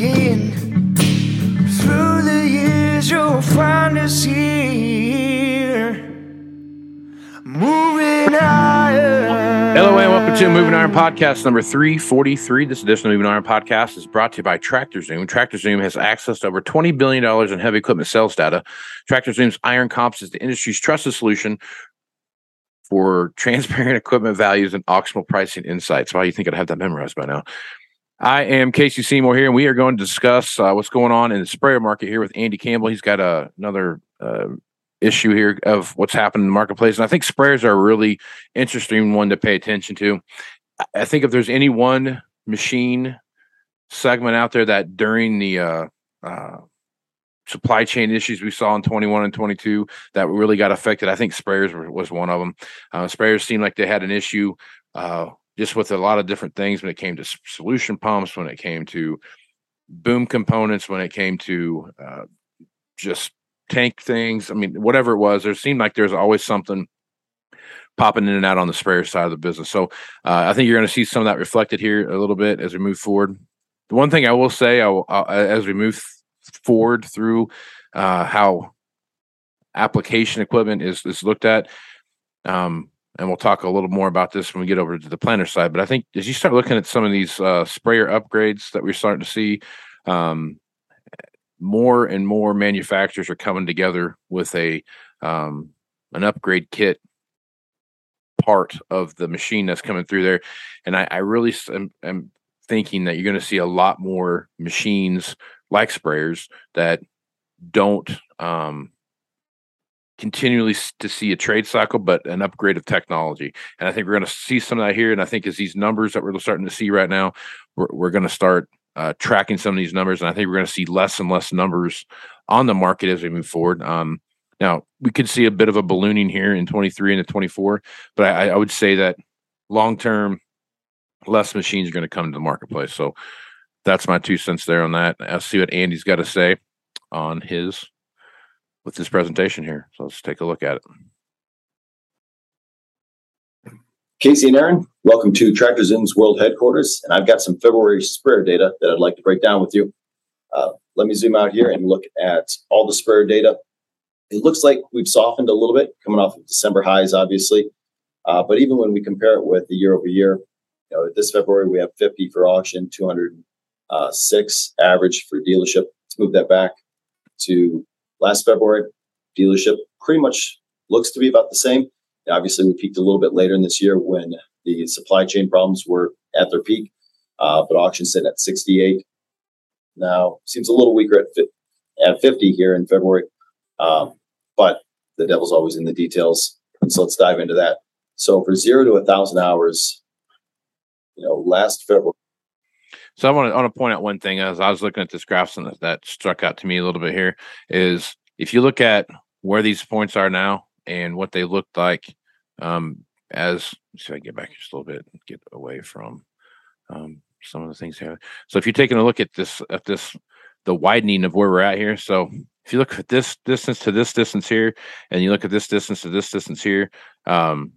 again. Through the years, you'll find us here. Moving higher. Hello and welcome to Moving Iron Podcast number 343. This edition of Moving Iron Podcast is brought to you by TractorZoom. TractorZoom has access to over $20 billion in heavy equipment sales data. TractorZoom's Iron Comps is the industry's trusted solution for transparent equipment values and auctionable pricing insights. Why you think I'd have that memorized by now? I am Casey Seymour here, and we are going to discuss uh, what's going on in the sprayer market here with Andy Campbell. He's got uh, another uh, issue here of what's happening in the marketplace. And I think sprayers are a really interesting one to pay attention to. I think if there's any one machine segment out there that during the uh, uh, supply chain issues we saw in 21 and 22 that really got affected, I think sprayers was one of them. Uh, sprayers seemed like they had an issue uh, just with a lot of different things when it came to solution pumps, when it came to boom components, when it came to uh, just tank things. I mean, whatever it was, there seemed like there's always something popping in and out on the sprayer side of the business. So uh, I think you're going to see some of that reflected here a little bit as we move forward. The one thing I will say, I will, uh, as we move forward through uh, how application equipment is is looked at, um, and we'll talk a little more about this when we get over to the planner side. But I think as you start looking at some of these uh, sprayer upgrades that we're starting to see, um, more and more manufacturers are coming together with a um, an upgrade kit part of the machine that's coming through there, and I, I really am, am thinking that you're going to see a lot more machines like sprayers that don't um, continually to see a trade cycle, but an upgrade of technology. And I think we're going to see some of that here. And I think as these numbers that we're starting to see right now, we're, we're going to start uh, tracking some of these numbers. And I think we're going to see less and less numbers on the market as we move forward. Um, now, we could see a bit of a ballooning here in 23 and 24, but I, I would say that long term, less machines are going to come to the marketplace. So that's my two cents there on that. I'll see what Andy's got to say on his with this presentation here. So let's take a look at it. Casey and Aaron, welcome to Tractor Zoom's world headquarters. And I've got some February sprayer data that I'd like to break down with you. Uh, let me zoom out here and look at all the sprayer data. It looks like we've softened a little bit coming off of December highs, obviously. Uh, but even when we compare it with the year over year, you know, this February we have 50 for auction, 206 average for dealership. Let's move that back to last February. Dealership pretty much looks to be about the same. Obviously, we peaked a little bit later in this year when the supply chain problems were at their peak, uh, but auction sitting at 68. Now seems a little weaker at at 50 here in February, um, but the devil's always in the details. So let's dive into that. So for zero to a thousand hours, you know, last February. So I want to, I want to point out one thing as I was looking at this graph and that, struck out to me a little bit here is if you look at where these points are now and what they looked like um, as if I get back just a little bit and get away from um, some of the things here. So if you're taking a look at this at this the widening of where we're at here. So if you look at this distance to this distance here, and you look at this distance to this distance here, um,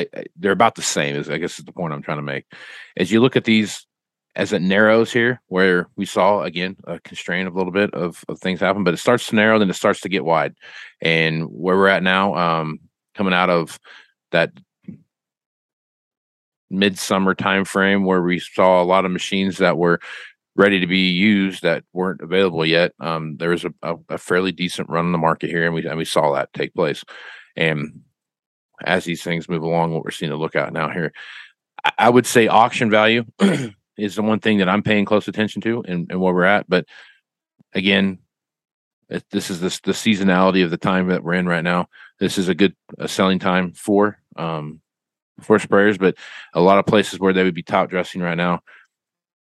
I, they're about the same. Is I guess is the point I'm trying to make. As you look at these, as it narrows here, where we saw again a constraint of a little bit of, of things happen, but it starts to narrow, then it starts to get wide, and where we're at now, um, coming out of that midsummer time frame where we saw a lot of machines that were ready to be used that weren't available yet. Um, there was a, a, a, fairly decent run in the market here, and we and we saw that take place. And as these things move along, what we're seeing to look at now here, I, would say auction value is the one thing that I'm paying close attention to, and, and where we're at. But again, this is this the seasonality of the time that we're in right now. This is a good a selling time for um, for sprayers, but a lot of places where they would be top dressing right now,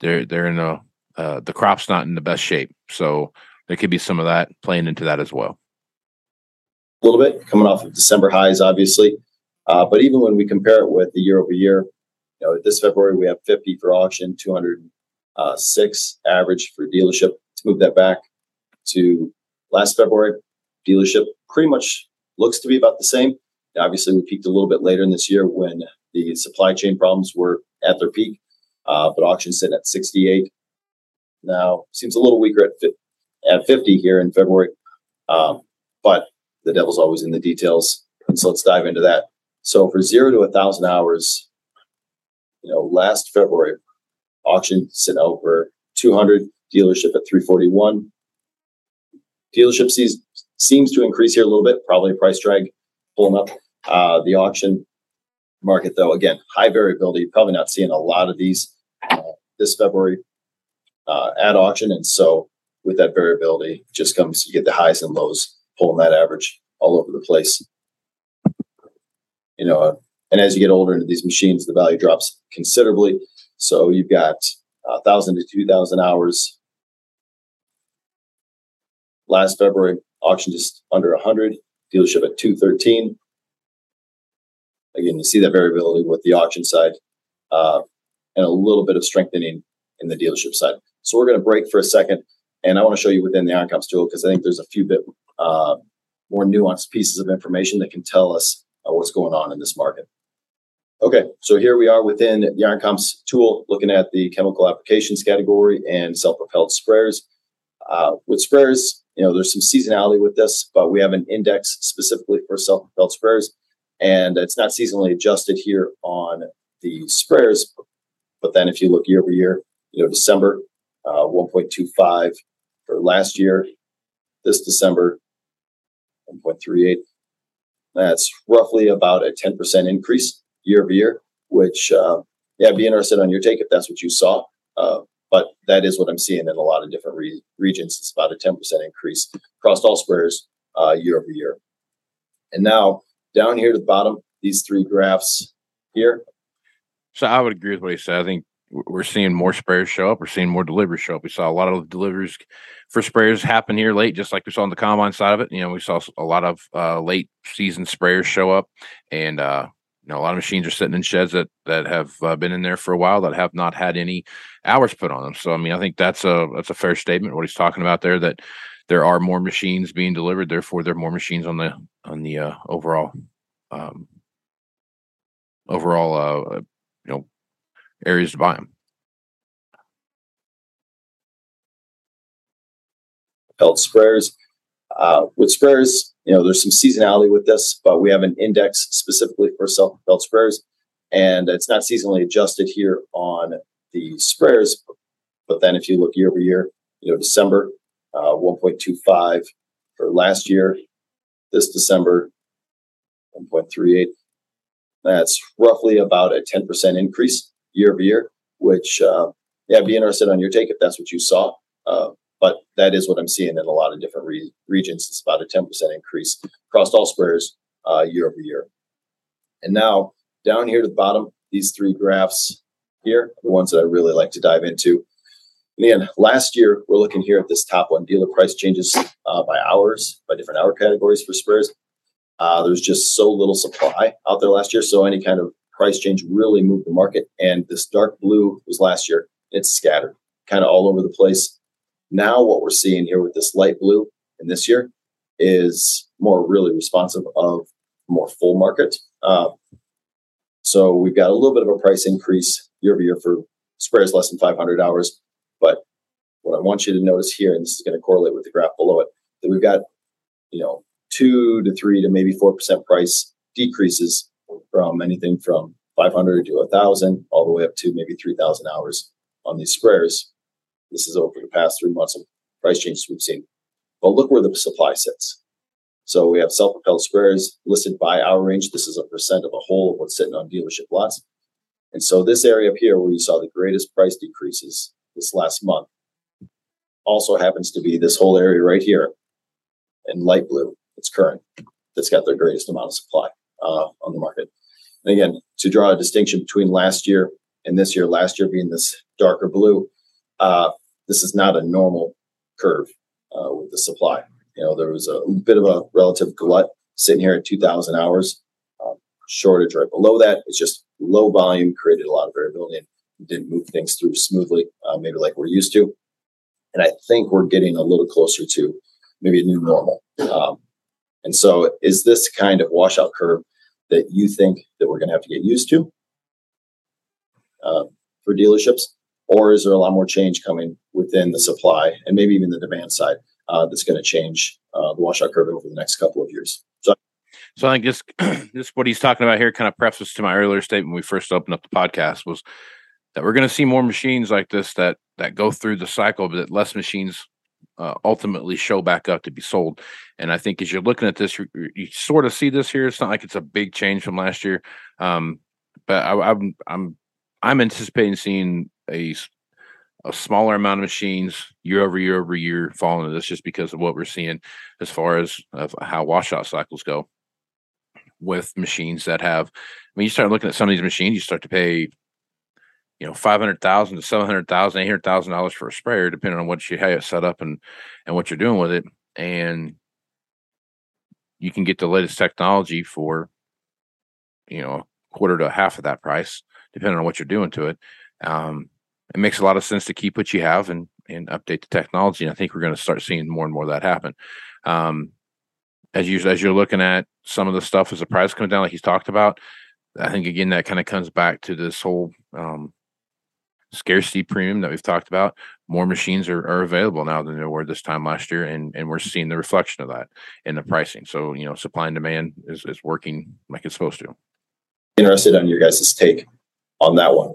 they're they're in a uh, the crop's not in the best shape. So there could be some of that playing into that as well. A little bit coming off of December highs, obviously, uh, but even when we compare it with the year over year, you know, this February we have 50 for auction, 206 uh, average for dealership. Let's move that back to last February. Dealership pretty much looks to be about the same. Obviously, we peaked a little bit later in this year when the supply chain problems were at their peak, uh, but auction sitting at 68. Now seems a little weaker at at 50 here in February, um, but the devil's always in the details. And so let's dive into that. So for zero to a thousand hours, you know, last February, auction sitting over 200, dealership at 341. Dealership sees, seems to increase here a little bit, probably price drag pulling up. Uh, the auction market, though, again, high variability. Probably not seeing a lot of these uh, this February uh, at auction, and so with that variability, just comes you get the highs and lows pulling that average all over the place. You know, uh, and as you get older into these machines, the value drops considerably. So you've got a thousand to two thousand hours. Last February, auction just under hundred. Dealership at two thirteen again, you see that variability with the auction side uh, and a little bit of strengthening in the dealership side. So we're going to break for a second, and I want to show you within the IronComps tool because I think there's a few bit uh, more nuanced pieces of information that can tell us uh, what's going on in this market. Okay, so here we are within the IronComps tool, looking at the chemical applications category and self-propelled sprayers. Uh, with sprayers, you know, there's some seasonality with this, but we have an index specifically for self-propelled sprayers and it's not seasonally adjusted here on the sprayers. But then if you look year over year, you know, December, uh, 1.25 for last year, this December, 1.38. That's roughly about a 10% increase year over year, which, uh, yeah, I'd be interested on your take if that's what you saw. Uh, but that is what I'm seeing in a lot of different re- regions. It's about a 10% increase across all sprayers uh, year over year. And now down here to the bottom, these three graphs here. So I would agree with what he said. I think we're seeing more sprayers show up. We're seeing more deliveries show up. We saw a lot of deliveries for sprayers happen here late, just like we saw on the combine side of it. You know, we saw a lot of uh, late season sprayers show up, and uh, you know, a lot of machines are sitting in sheds that that have uh, been in there for a while that have not had any hours put on them. So, I mean, I think that's a that's a fair statement. What he's talking about there that there are more machines being delivered. Therefore, there are more machines on the on the uh, overall um, overall uh, you know areas to buy them. self-propelled sprayers. Uh, with sprayers, you know, there's some seasonality with this, but we have an index specifically for self-propelled sprayers, and it's not seasonally adjusted here on the sprayers. But then if you look year over year, you know, December, uh, 1.25 for last year, this December, 1.38. That's roughly about a 10% increase year over year, which, uh, yeah, I'd be interested on your take if that's what you saw. Uh, but that is what I'm seeing in a lot of different re- regions. It's about a 10% increase across all sprayers uh, year over year. And now down here to the bottom, these three graphs here, the ones that I really like to dive into. And again, last year, we're looking here at this top one dealer price changes uh, by hours, by different hour categories for sprayers. Uh, there's just so little supply out there last year. So any kind of price change really moved the market. And this dark blue was last year. It's scattered kind of all over the place. Now, what we're seeing here with this light blue in this year is more really responsive of more full market. Uh, so we've got a little bit of a price increase year over year for sprayers less than 500 hours. But what I want you to notice here, and this is going to correlate with the graph below it, that we've got, you know, two to three to maybe four percent price decreases from anything from 500 to 1,000 all the way up to maybe 3,000 hours on these sprayers. This is over the past three months of price changes we've seen. But look where the supply sits. So we have self-propelled sprayers listed by hour range. This is a percent of a whole of what's sitting on dealership lots. And so this area up here where you saw the greatest price decreases this last month also happens to be this whole area right here in light blue. It's current. That's got the greatest amount of supply uh, on the market. And again, to draw a distinction between last year and this year, last year being this darker blue, uh, this is not a normal curve uh, with the supply. You know, there was a bit of a relative glut sitting here at 2,000 hours. Uh, shortage right below that. It's just low volume created a lot of variability and didn't move things through smoothly, uh, maybe like we're used to. And I think we're getting a little closer to maybe a new normal. Um, and so, is this kind of washout curve that you think that we're going to have to get used to uh, for dealerships, or is there a lot more change coming within the supply and maybe even the demand side uh, that's going to change uh, the washout curve over the next couple of years? So, so I think this, this what he's talking about here kind of prefaces to my earlier statement when we first opened up the podcast was that we're going to see more machines like this that that go through the cycle, but less machines uh, ultimately show back up to be sold. And I think as you're looking at this, you, you, sort of see this here. It's not like it's a big change from last year, um, but I, I'm I'm I'm anticipating seeing a a smaller amount of machines year over year over year fall into this just because of what we're seeing as far as of how washout cycles go with machines that have. I mean, you start looking at some of these machines, you start to pay you know, five hundred thousand to seven hundred thousand, eight hundred thousand dollars for a sprayer, depending on what you you set up and and what you're doing with it. And you can get the latest technology for, you know, a quarter to half of that price, depending on what you're doing to it. Um, it makes a lot of sense to keep what you have and and update the technology. And I think we're going to start seeing more and more of that happen. Um, as you as you're looking at some of the stuff as the price comes down, like he's talked about, I think again that kind of comes back to this whole um, scarcity premium that we've talked about, more machines are, are available now than there were this time last year, and and we're seeing the reflection of that in the pricing. So you know, supply and demand is is working like it's supposed to. Interested on your guys' take on that one,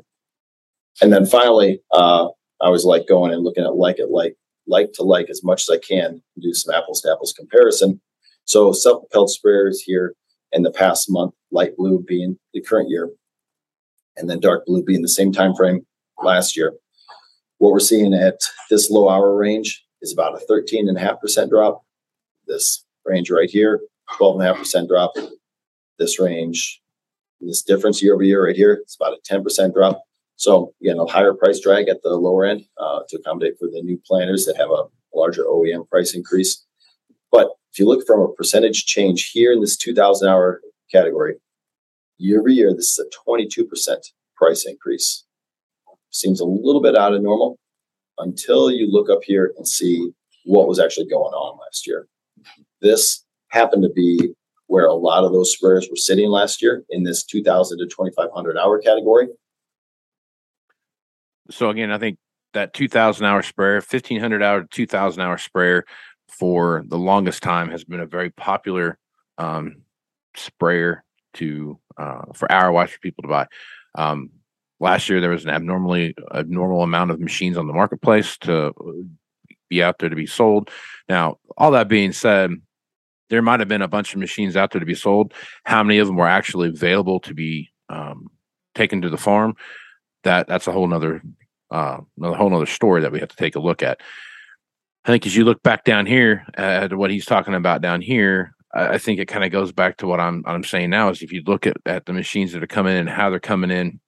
and then finally, uh, I was like going and looking at like it like like to like as much as I can, do some apples to apples comparison. So self-propelled sprayers here in the past month, light blue being the current year, and then dark blue being the same time frame last year. What we're seeing at this low hour range is about a 13.5% drop. This range right here, 12.5% drop. This range, this difference year over year right here, it's about a 10% drop. So again, a higher price drag at the lower end uh, to accommodate for the new planners that have a larger OEM price increase. But if you look from a percentage change here in this 2,000 hour category, year over year, this is a 22% price increase seems a little bit out of normal until you look up here and see what was actually going on last year. This happened to be where a lot of those sprayers were sitting last year in this 2000 to 2500 hour category. So again, I think that 2000 hour sprayer, 1500 hour to 2000 hour sprayer for the longest time has been a very popular um, sprayer to uh, for hour watch for people to buy. Um, last year there was an abnormally abnormal amount of machines on the marketplace to be out there to be sold. Now, all that being said, there might have been a bunch of machines out there to be sold. How many of them were actually available to be um, taken to the farm? That that's a whole nother uh, a whole nother story that we have to take a look at. I think as you look back down here at what he's talking about down here, I, think it kind of goes back to what I'm I'm saying now is if you look at, at the machines that are coming in and how they're coming in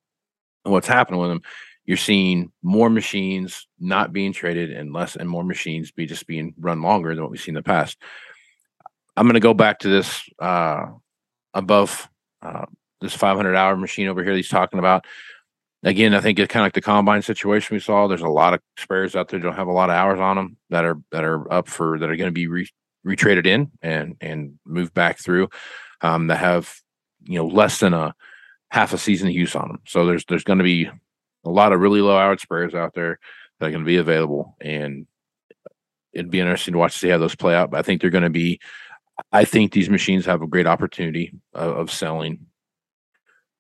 what's happening with them, you're seeing more machines not being traded and less and more machines be just being run longer than what we've seen in the past. I'm going to go back to this uh, above uh, this 500 hour machine over here he's talking about. Again, I think it's kind of like the combine situation we saw. There's a lot of spares out there that don't have a lot of hours on them that are that are up for that are going to be re, retraded in and and moved back through um, that have you know less than a half a season of use on them. So there's there's going to be a lot of really low hour sprayers out there that are going to be available, and it'd be interesting to watch to see how those play out. But I think they're going to be. I think these machines have a great opportunity of, of selling,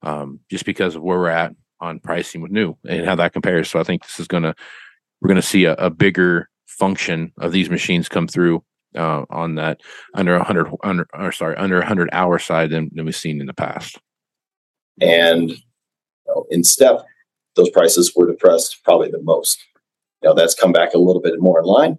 um, just because of where we're at on pricing with new and how that compares. So I think this is going to we're going to see a, a bigger function of these machines come through uh, on that under 100 under or sorry under 100 hour side than, than we've seen in the past and you know, in step those prices were depressed probably the most. You know that's come back a little bit more in line.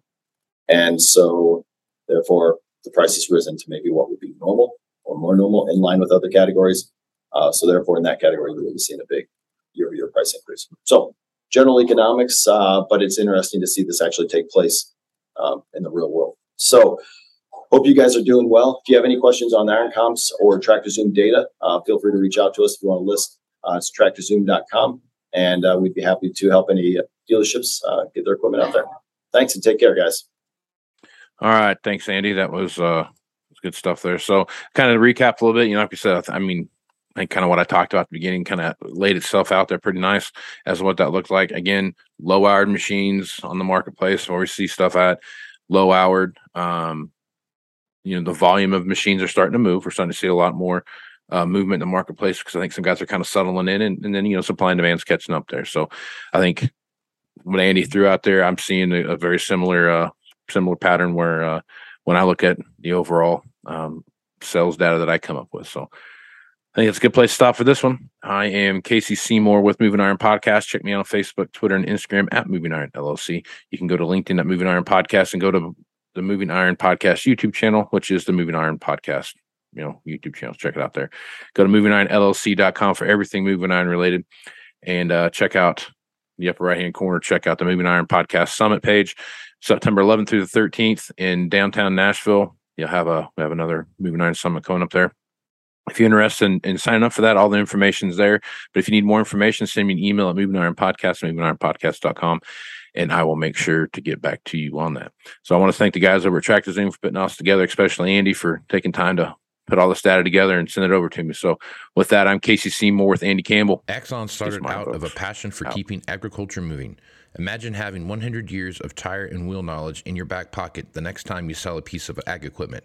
And so therefore the price has risen to maybe what would be normal or more normal in line with other categories. Uh, so therefore in that category you're really seeing a big year-over-year price increase. So general economics uh, but it's interesting to see this actually take place um, in the real world. So, hope you guys are doing well. If you have any questions on iron comps or tractor zoom data, uh, feel free to reach out to us if you want to list. Uh, it's tractorzoom.com, and uh, we'd be happy to help any dealerships uh, get their equipment out there. Thanks and take care, guys. All right, thanks, Andy. That was uh, good stuff there. So, kind of recap a little bit. You know, like you said, I mean, I think kind of what I talked about at the beginning kind of laid itself out there pretty nice as what that looked like. Again, low hour machines on the marketplace where we see stuff at low houred. Um, you know, the volume of machines are starting to move. We're starting to see a lot more uh, movement in the marketplace because I think some guys are kind of settling in, and, and then you know, supply and demand's catching up there. So I think what Andy threw out there, I'm seeing a, a very similar uh, similar pattern where uh, when I look at the overall um, sales data that I come up with. So I think it's a good place to stop for this one. I am Casey Seymour with Moving Iron Podcast. Check me out on Facebook, Twitter, and Instagram at Moving Iron LLC. You can go to LinkedIn at Moving Iron Podcast and go to the Moving Iron Podcast YouTube channel, which is the Moving Iron Podcast, you know, YouTube channel. Check it out there. Go to movingironllc.com for everything Moving Iron related. And uh, check out the upper right hand corner. Check out the Moving Iron Podcast Summit page. September 11th through the 13th in downtown Nashville. You'll have a we have another Moving Iron Summit coming up there if you're interested in, in, signing up for that, all the information is there. But if you need more information, send me an email at moving iron podcast, movingironpodcast.com, and I will make sure to get back to you on that. So I want to thank the guys over at Tractor Zoom for putting us together, especially Andy for taking time to put all this data together and send it over to me. So with that, I'm Casey Seymour with Andy Campbell. Axon started out folks. of a passion for out. keeping agriculture moving. Imagine having 100 years of tire and wheel knowledge in your back pocket the next time you sell a piece of ag equipment.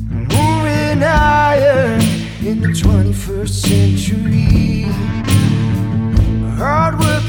Moving in the 21st century. Hardworking people